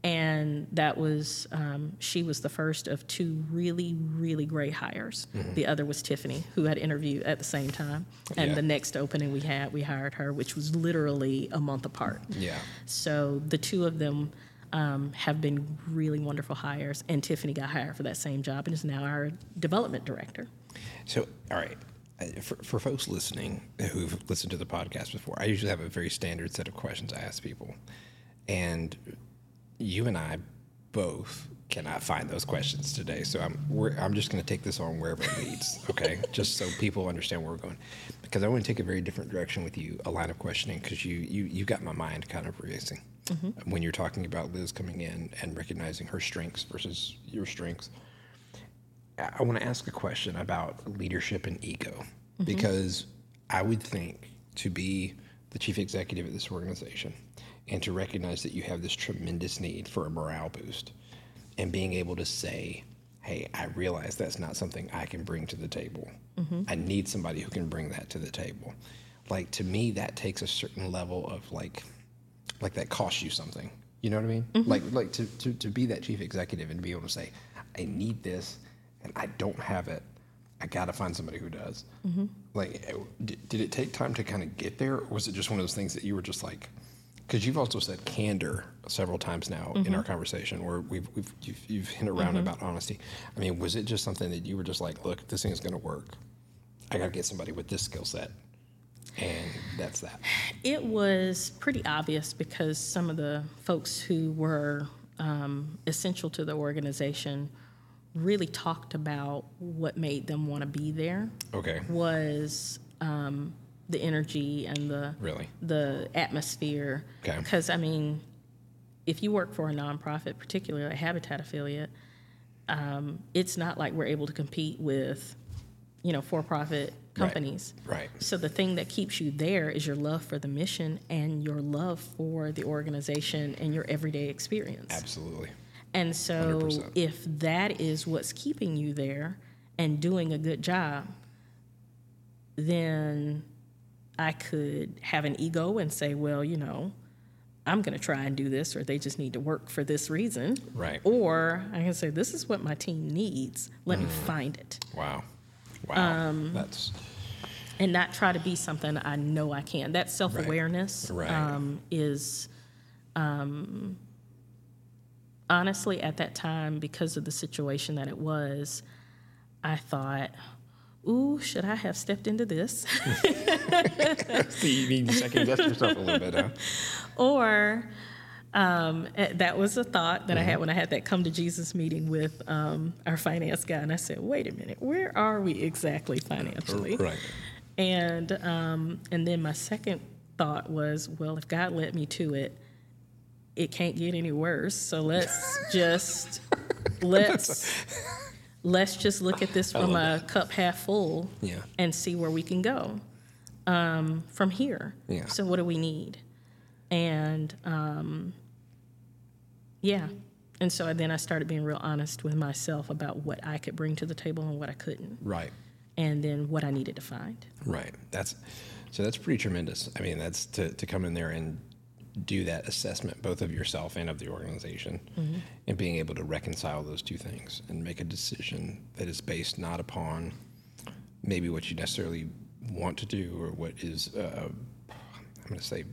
and that was um, she was the first of two really really great hires the other was tiffany who had interviewed at the same time and Yeah. the next opening we had we hired her which was literally a month apart Yeah. so the two of them um, have been really wonderful hires and tiffany got hired for that same job and is now our development director So, all right. For, for folks listening who've listened to the podcast before, I usually have a very standard set of questions I ask people. And you and I both cannot find those questions today. So I'm, we're, I'm just going to take this on wherever it leads, [LAUGHS] okay? just so people understand where we're going. Because I want to take a very different direction with you, a line of questioning, because you, you, you got my mind kind of racing mm-hmm. when you're talking about Liz coming in and recognizing her strengths versus your strengths. I want to ask a question about leadership and ego mm-hmm. because I would think to be the chief executive of this organization and to recognize that you have this tremendous need for a morale boost and being able to say, hey, I realize that's not something I can bring to the table. Mm-hmm. I need somebody who can bring that to the table. Like to me, that takes a certain level of like, like that costs you something. You know what I mean? Mm-hmm. Like, like to, to, to be that chief executive and be able to say, I need this and I don't have it. I got to find somebody who does. Like, eh, did, did it take time to kind of get there? Or was it just one of those things that you were just like, because you've also said candor several times now in our conversation where we've, we've you've, you've hinted around about honesty. I mean, was it just something that you were just like, look, this thing's going to work. I got to get somebody with this skill set. And that's that. It was pretty obvious because some of the folks who were um, essential to the organization really talked about what made them want to be there Okay. was um, the energy and the Really? the atmosphere. Okay. Because I mean, if you work for a nonprofit, particularly a Habitat affiliate, um, it's not like we're able to compete with, you know, for-profit companies. Right. So the thing that keeps you there is your love for the mission and your love for the organization and your everyday experience. Absolutely. And so 100%. if that is what's keeping you there and doing a good job, then I could have an ego and say, well, you know, I'm going to try and do this, or they just need to work for this reason. Right. Or I can say, this is what my team needs. Let Mm. me find it. Wow. Wow. Um, That's and not try to be something I know I can. That self awareness Right. um, is, um, honestly, at that time, because of the situation that it was, I thought, ooh, should I have stepped into this? [LAUGHS] so you need to second guess yourself a little bit, huh? [LAUGHS] or um, eh, that was a thought that I Mm-hmm. had when I had that come to Jesus meeting with um, our finance guy. And I said, wait a minute, where are we exactly financially? Right. And um, and then my second thought was, well, if God led me to it, it can't get any worse. So let's [LAUGHS] just let's let's just look at this from a cup half full Yeah. and see where we can go um, from here. Yeah. So what do we need? And um, yeah. And so then I started being real honest with myself about what I could bring to the table and what I couldn't, Right. and then what I needed to find. Right. That's so that's pretty tremendous. I mean, that's to, to come in there and do that assessment both of yourself and of the organization and being able to reconcile those two things and make a decision that is based not upon maybe what you necessarily want to do or what is uh, I'm going to say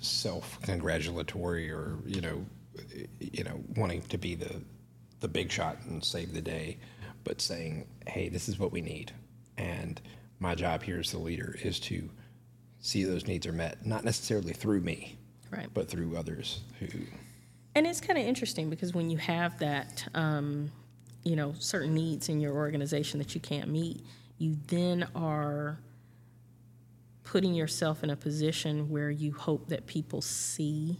self-congratulatory or you know you know wanting to be the the big shot and save the day but saying hey this is what we need and my job here as the leader is to see those needs are met not necessarily through me Right. but through others who And it's kind of interesting because when you have that, um, you know, certain needs in your organization that you can't meet, you then are putting yourself in a position where you hope that people see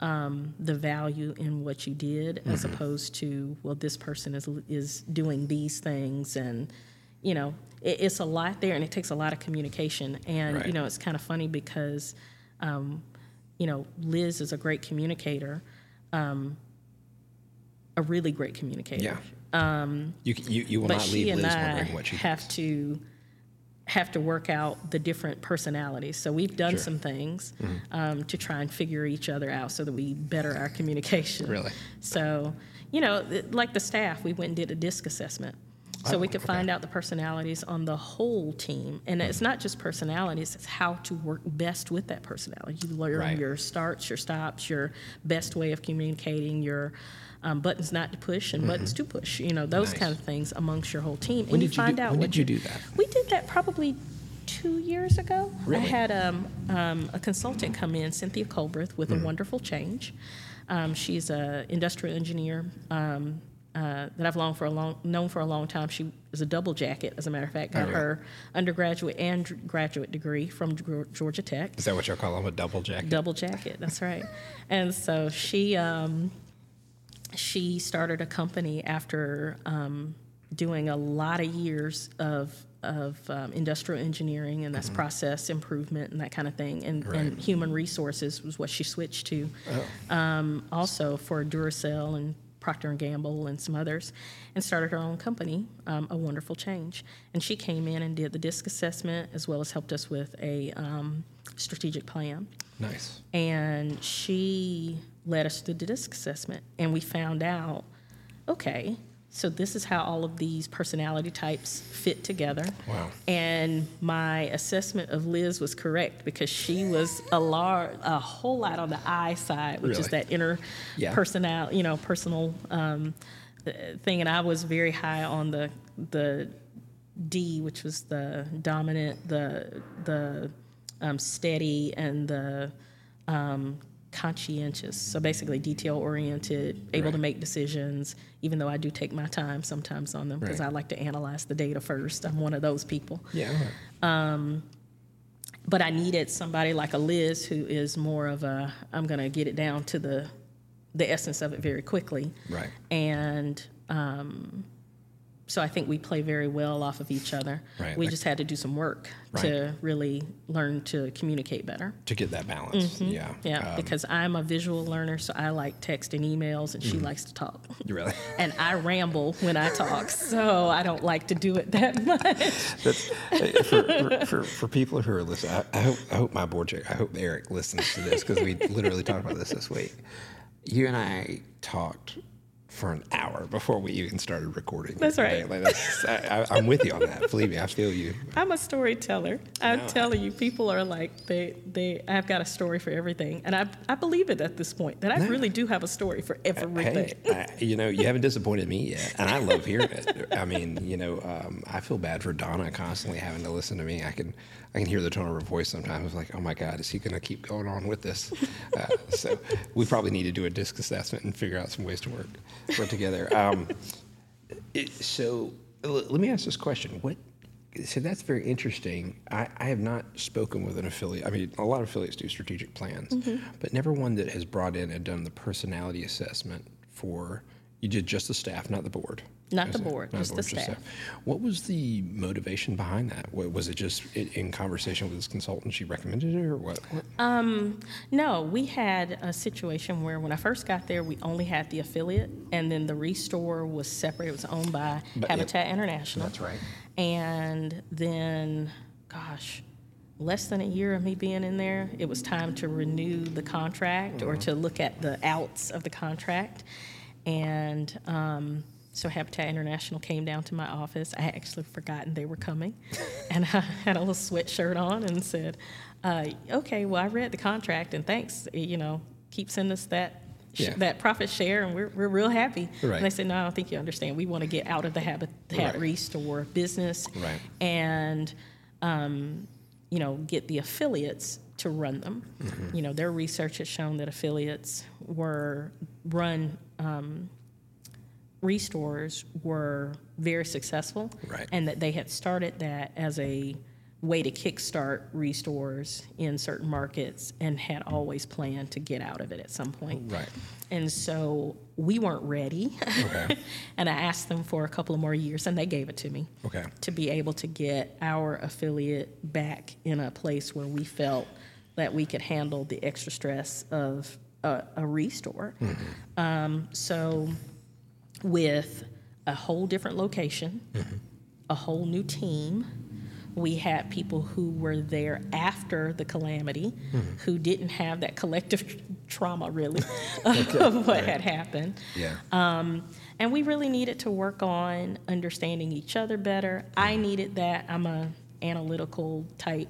um, the value in what you did, as opposed to, well, this person is is doing these things, and you know, it, it's a lot there, and it takes a lot of communication. And Right. you know, it's kind of funny because, um, you know, Liz is a great communicator, um, a really great communicator. yeah um, you, you, you will not leave Liz wondering what she have to have to work out the different personalities. So we've done Sure. Mm-hmm. some things um, to try and figure each other out so that we better our communication. Really? So, you know, like the staff, we went and did a disc assessment. So we could okay. find out the personalities on the whole team. And it's not just personalities, it's how to work best with that personality. You learn Right. your starts, your stops, your best way of communicating, your um, buttons not to push and buttons to push, you know, those Mm-hmm. Nice. kind of things amongst your whole team. when and you did you find do, out when did you do that we did that probably two years ago. Really? I had um, um, a consultant come in, Cynthia Colbreth, with Mm-hmm. a wonderful change. Um, she's an industrial engineer um, uh, that I've long for a long, known for a long time. She is a double jacket, as a matter of fact, got Oh, her undergraduate and graduate degree from Georgia Tech. Is that what y'all call them a double jacket? Double jacket that's right. [LAUGHS] And so she um, she started a company after um, doing a lot of years of of um, industrial engineering and that's process improvement and that kind of thing. And, Right. and human resources was what she switched to. Um, also for Duracell and Procter and Gamble and some others, and started her own company, um, A Wonderful Change. And she came in and did the DISC assessment as well as helped us with a um, strategic plan. nice And she led us through the DISC assessment, and we found out, okay, so this is how all of these personality types fit together. Wow. And my assessment of Liz was correct because she was a lar- a whole lot on the I side, which is that inner Yeah. personal, you know, personal um, thing, and I was very high on the the D, which was the dominant, the the um, steady, and the um, conscientious. So basically, detail oriented, able Right. to make decisions. Even though I do take my time sometimes on them because Right. I like to analyze the data first. I'm one of those people. yeah Um, But I needed somebody like a Liz who is more of a I'm going to get it down to the the essence of it very quickly. right And um, so I think we play very well off of each other. Right, We like- just had to do some work to really learn to communicate better. to get that balance yeah Mm-hmm. Yeah, Um, because I'm a visual learner, so I like text and emails, and she Mm-hmm. likes to talk. really [LAUGHS] And I ramble when I talk, so I don't like to do it that [LAUGHS] much. Uh, for, for, for, for people who are listening, I, I, hope, I hope my board chair, I hope Eric listens to this because we literally talked about this this week. You and I talked for an hour before we even started recording. That's right. Like, that's- I, I, I'm with you on that. Believe me, I feel you. I'm a storyteller. I'm No, telling you, people are like they they. I've got a story for everything, and I I believe it at this point that I No. really do have a story for everything. Hey, [LAUGHS] I, you know, you haven't disappointed me yet, and I love hearing it. I mean, you know, um, I feel bad for Donna constantly having to listen to me. I can, I can hear the tone of her voice sometimes. I'm Like, oh my God, is he going to keep going on with this? Uh, so we probably need to do a disc assessment and figure out some ways to work work together. Um, it, so l- let me ask this question: What? So that's very interesting. I, I have not spoken with an affiliate. I mean, a lot of affiliates do strategic plans, but never one that has brought in and done the personality assessment for. You did just the staff, not the board. Not the board, not just the staff. What was the motivation behind that? Wa- Was it just in conversation with this consultant she recommended it, or what? what? No, we had a situation where when I first got there, we only had the affiliate, and then the Restore was separate. It was owned by But-. Habitat International. That's right. And then, gosh, less than a year of me being in there, it was time to renew the contract or to look at the outs of the contract. And um, so Habitat International came down to my office. I had actually forgotten they were coming. [LAUGHS] and I had a little sweatshirt on and said, uh, okay, well, I read the contract and thanks, you know, keep sending us that. sh- Yeah. That profit share, and we're, we're real happy. Right. And they said, No, I don't think you understand. We want to get out of the Habitat Right. Restore business Right. and um, you know get the affiliates to run them. Mm-hmm. You know their research has shown that affiliates were run um, restores were very successful, Right. and that they had started that as a way to kickstart restores in certain markets and had always planned to get out of it at some point. Right. And so we weren't ready. Okay. [LAUGHS] and I asked them for a couple of more years, and they gave it to me Okay. to be able to get our affiliate back in a place where we felt that we could handle the extra stress of a, a restore. Um, so, with a whole different location, mm-hmm. a whole new team, we had people who were there after the calamity mm-hmm. who didn't have that collective [LAUGHS] trauma, really, [LAUGHS] of what had happened. Yeah. Um, and we really needed to work on understanding each other better. I mm-hmm. needed that. I'm a analytical type.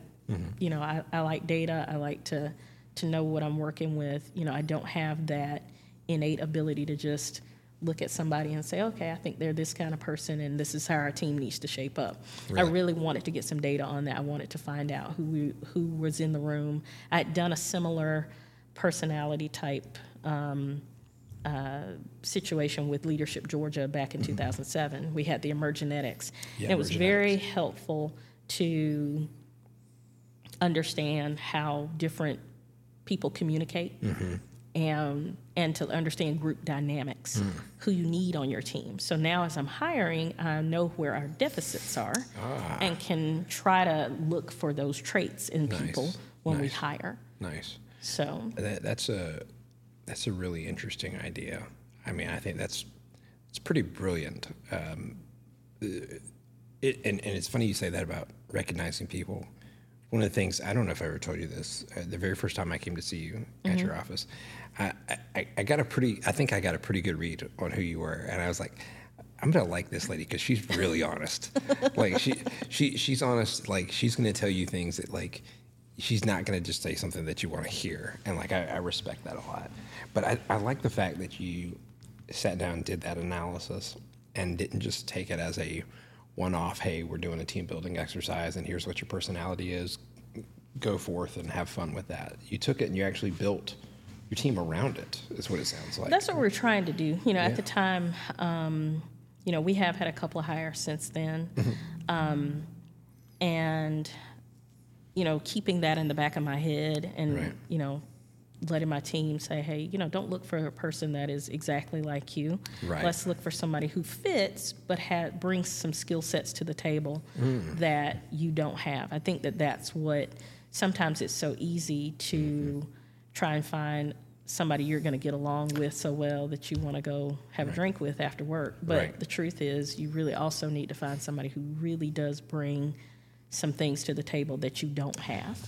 You know, I, I like data. I like to to know what I'm working with. You know, I don't have that innate ability to just look at somebody and say, okay, I think they're this kind of person, and this is how our team needs to shape up. I Really? wanted to get some data on that. I wanted to find out who we, who was in the room. I had done a similar personality type um, uh, situation with Leadership Georgia back in 2007. We had the Emergenetics. Yeah, and it was very helpful to understand how different people communicate and and to understand group dynamics, who you need on your team. So now as I'm hiring, I know where our deficits are and can try to look for those traits in people Nice, when we hire. Nice. So That, that's a that's a really interesting idea. I mean, I think that's it's pretty brilliant. Um, it, and, and it's funny you say that about recognizing people. One of the things I don't know if I ever told you this. Uh, the very first time I came to see you at your office, I, I, I got a pretty. I think I got a pretty good read on who you were, and I was like, I'm gonna like this lady because she's really [LAUGHS] honest. like she she she's honest. Like she's gonna tell you things that like she's not going to just say something that you want to hear. And like, I, I respect that a lot. But I, I like the fact that you sat down and did that analysis and didn't just take it as a one off, hey, we're doing a team building exercise and here's what your personality is. Go forth and have fun with that. You took it and you actually built your team around it, is what it sounds like. That's what we're trying to do. You know, at the time, um, you know, we have had a couple of hires since then. Mm-hmm. Um, and, you know, keeping that in the back of my head and, Right. you know, letting my team say, hey, you know, don't look for a person that is exactly like you. Right. Let's look for somebody who fits but ha- brings some skill sets to the table Mm. that you don't have. I think that that's what sometimes it's so easy to Mm-hmm. try and find somebody you're going to get along with so well that you want to go have a drink with after work. But Right. the truth is, you really also need to find somebody who really does bring some things to the table that you don't have.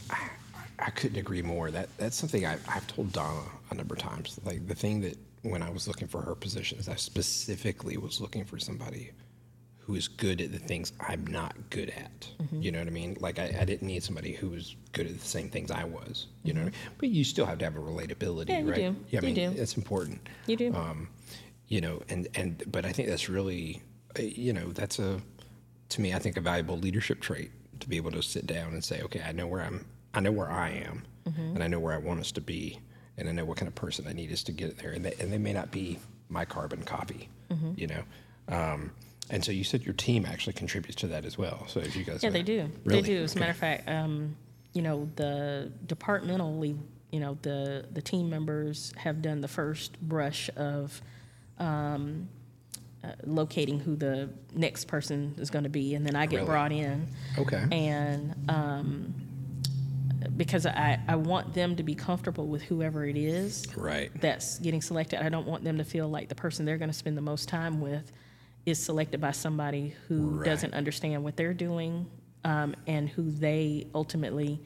I couldn't agree more. That that's something I, I've told Donna a number of times. Like the thing that when I was looking for her positions, I specifically was looking for somebody who is good at the things I'm not good at. Mm-hmm. You know what I mean? Like I, I didn't need somebody who was good at the same things I was. You know, what I mean? but you still have to have a relatability, Mm-hmm. Yeah, you right? do. Yeah, I You mean do. it's important. You do. Um, you know, and and but I think that's really, uh, you know, that's a to me I think a valuable leadership trait to be able to sit down and say, okay, I know where I'm, I know where I am, Mm-hmm. and I know where I want us to be, and I know what kind of person I need us to get there, and they, and they may not be my carbon copy, Mm-hmm. you know. Um, and so you said your team actually contributes to that as well. So if you guys, Yeah, they do. Really? They do. As a Okay. matter of fact, um, you know, the departmentally, you know, the the team members have done the first brush of um, uh, locating who the next person is going to be, and then I get Really? brought in, Okay. and um, because I, I want them to be comfortable with whoever it is Right. that's getting selected. I don't want them to feel like the person they're going to spend the most time with is selected by somebody who Right. doesn't understand what they're doing um, and who they ultimately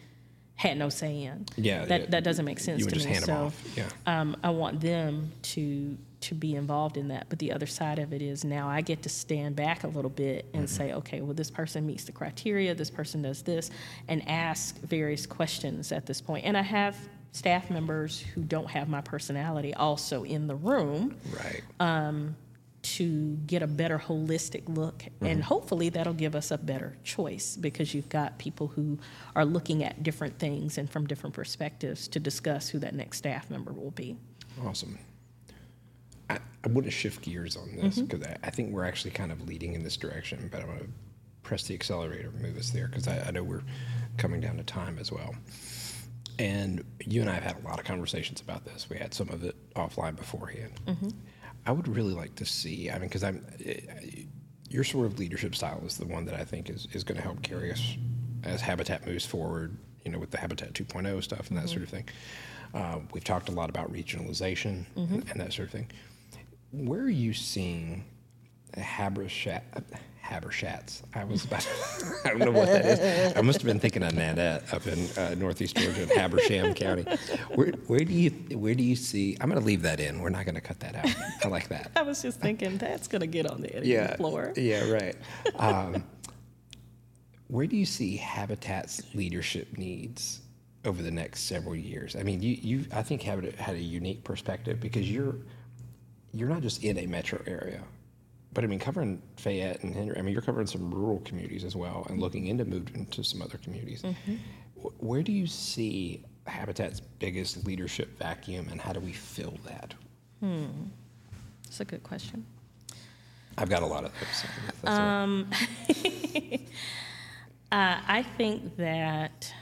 had no say in. Yeah, that yeah. that doesn't make sense You to me. so. Yeah. um, I want them to to be involved in that. But the other side of it is now I get to stand back a little bit and Mm-hmm. say, okay, well, this person meets the criteria, this person does this, and ask various questions at this point. And I have staff members who don't have my personality also in the room Right. Uh, to get a better holistic look. And hopefully that'll give us a better choice because you've got people who are looking at different things and from different perspectives to discuss who that next staff member will be. Awesome. I, I want to shift gears on this because I, I think we're actually kind of leading in this direction, but I want to press the accelerator and move us there because I, I know we're coming down to time as well. And you and I have had a lot of conversations about this. We had some of it offline beforehand. I would really like to see. I mean, because I'm eh, your sort of leadership style is the one that I think is, is going to help carry us as Habitat moves forward. You know, with the Habitat 2.0 stuff and that sort of thing. Uh, we've talked a lot about regionalization and, and that sort of thing. Where are you seeing Habershat, Habershats? I was about. [LAUGHS] I don't know what that is. I must have been thinking of Nanette up in uh, northeast Georgia in Habersham County. Where, where do you where do you see? I'm going to leave that in. We're not going to cut that out. I like that. [LAUGHS] I was just thinking that's going to get on the editing Yeah. floor. Yeah. Right. Um, where do you see Habitat's leadership needs over the next several years? I mean, you, you I think Habitat had a unique perspective because you're you're not just in a metro area, but I mean covering Fayette and Henry. I mean, you're covering some rural communities as well, and looking into moving to some other communities. Wh- Where do you see Habitat's biggest leadership vacuum, and how do we fill that? Hmm. That's a good question. I've got a lot of those. so if that's all right. [LAUGHS] Uh, I think that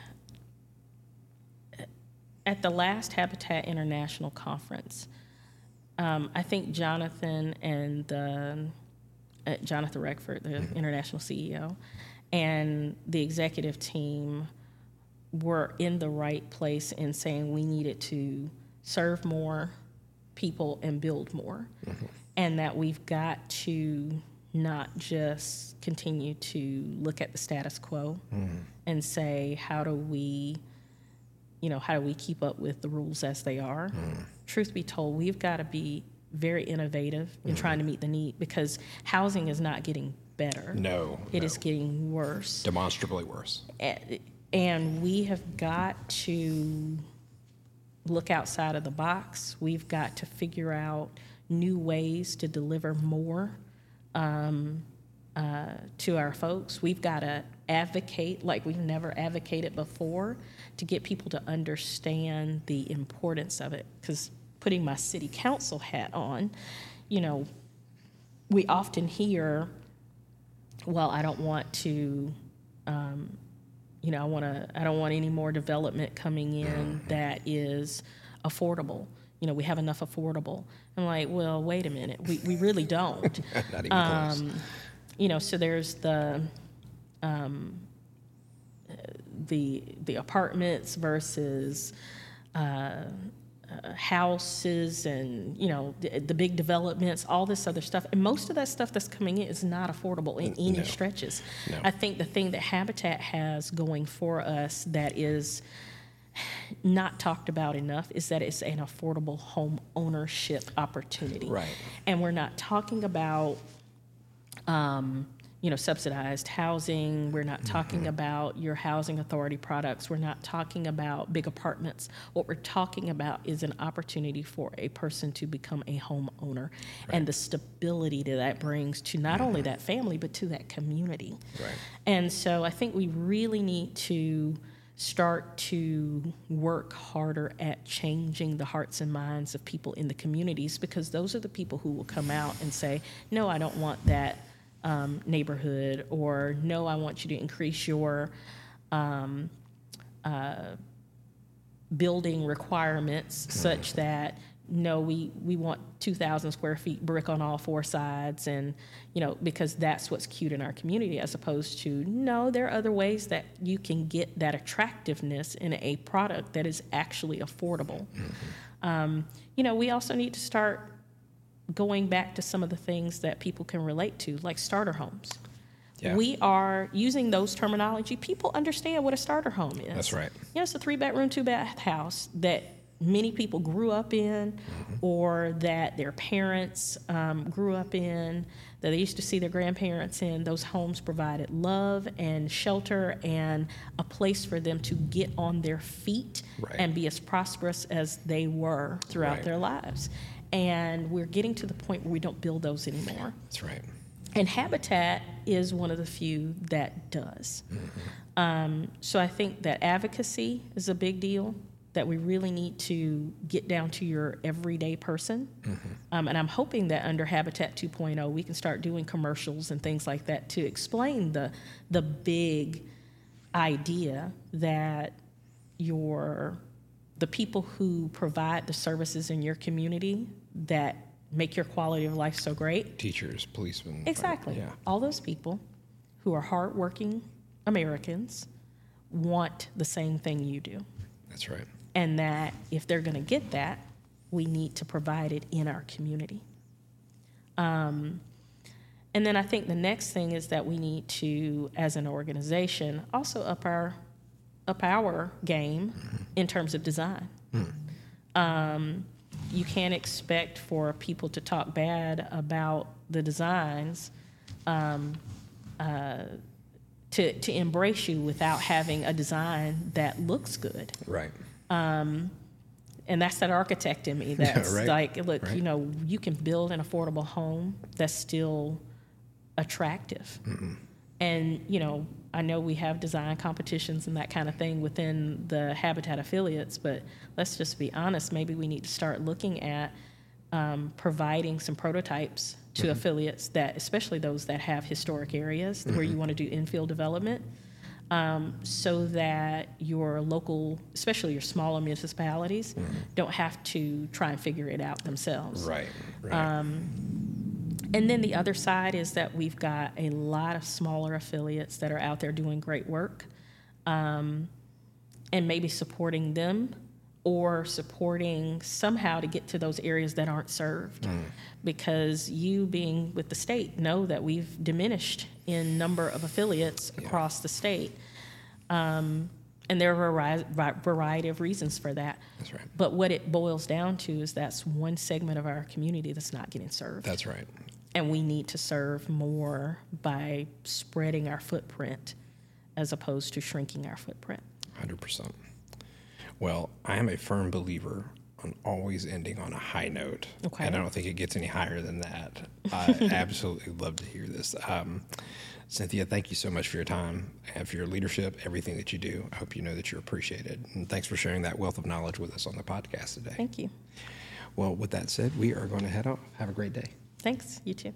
at the last Habitat International conference, um, I think Jonathan and the, uh, Jonathan Reckford, the international CEO, and the executive team were in the right place in saying we needed to serve more people and build more. And that we've got to not just continue to look at the status quo and say, how do we, you know, how do we keep up with the rules as they are? Truth be told, we've got to be very innovative in trying to meet the need because housing is not getting better. No, It no. is getting worse demonstrably worse. and we have got to look outside of the box. We've got to figure out new ways to deliver more um, uh, to our folks. We've got to advocate like we've never advocated before to get people to understand the importance of it. Because putting my city council hat on, you know, we often hear, well, I don't want to um, you know, I want to. I don't want any more development coming in that is affordable. You know, we have enough affordable. I'm like, well, wait a minute, we we really don't. [LAUGHS] Not even close. Um, you know, so there's the um, the the apartments versus uh, uh, houses and you know the, the big developments, all this other stuff, and most of that stuff that's coming in is not affordable in any No. stretches. No. I think the thing that Habitat has going for us that is not talked about enough is that it's an affordable home ownership opportunity. Right. And we're not talking about um, you know, subsidized housing. We're not talking mm-hmm. about your housing authority products. We're not talking about big apartments. What we're talking about is an opportunity for a person to become a homeowner and the stability that that brings to not only mm-hmm. that family, but to that community. Right. And so I think we really need to start to work harder at changing the hearts and minds of people in the communities because those are the people who will come out and say, no, I don't want that um, neighborhood, or no, I want you to increase your um, uh, building requirements such that no, we, we want 2,000 square feet brick on all four sides, and, you know, because that's what's cute in our community, as opposed to, no, there are other ways that you can get that attractiveness in a product that is actually affordable. Um, you know, we also need to start going back to some of the things that people can relate to, like starter homes. Yeah. We are using those terminology. People understand what a starter home is. That's right. You know, it's a three bedroom, two bath house that many people grew up in, Mm-hmm. or that their parents um, grew up in, that they used to see their grandparents in. Those homes provided love and shelter and a place for them to get on their feet Right. and be as prosperous as they were throughout Right. their lives. And we're getting to the point where we don't build those anymore. That's right. And Habitat is one of the few that does. Um, so I think that advocacy is a big deal, that we really need to get down to your everyday person. Um, and I'm hoping that under Habitat 2.0, we can start doing commercials and things like that to explain the, the big idea that your the people who provide the services in your community that make your quality of life so great Teachers, policemen. Exactly. Yeah. All those people who are hardworking Americans want the same thing you do. That's right. And that if they're going to get that, we need to provide it in our community. Um, and then I think the next thing is that we need to, as an organization, also up our up our game in terms of design. Um, you can't expect for people to talk bad about the designs um, uh, to to embrace you without having a design that looks good Right. and that's that architect in me [LAUGHS] that's right, like look right. you know you can build an affordable home that's still attractive and you know i know we have design competitions and that kind of thing within the habitat affiliates but let's just be honest maybe we need to start looking at um, providing some prototypes to affiliates that especially those that have historic areas where you want to do infill development um, so that your local, especially your smaller municipalities, don't have to try and figure it out themselves. Right. Right. Um, And then the other side is that we've got a lot of smaller affiliates that are out there doing great work, um, and maybe supporting them or supporting somehow to get to those areas that aren't served. Because you, being with the state, know that we've diminished in number of affiliates across the state. Um, and there are a variety of reasons for that. That's right. But what it boils down to is that's one segment of our community that's not getting served. That's right. And we need to serve more by spreading our footprint as opposed to shrinking our footprint. 100%. Well, I am a firm believer on always ending on a high note. Okay. And I don't think it gets any higher than that. I [LAUGHS] absolutely love to hear this. Um, Cynthia, thank you so much for your time and for your leadership, everything that you do. I hope you know that you're appreciated. And thanks for sharing that wealth of knowledge with us on the podcast today. Thank you. Well, with that said, we are going to head off. Have a great day. Thanks. You too.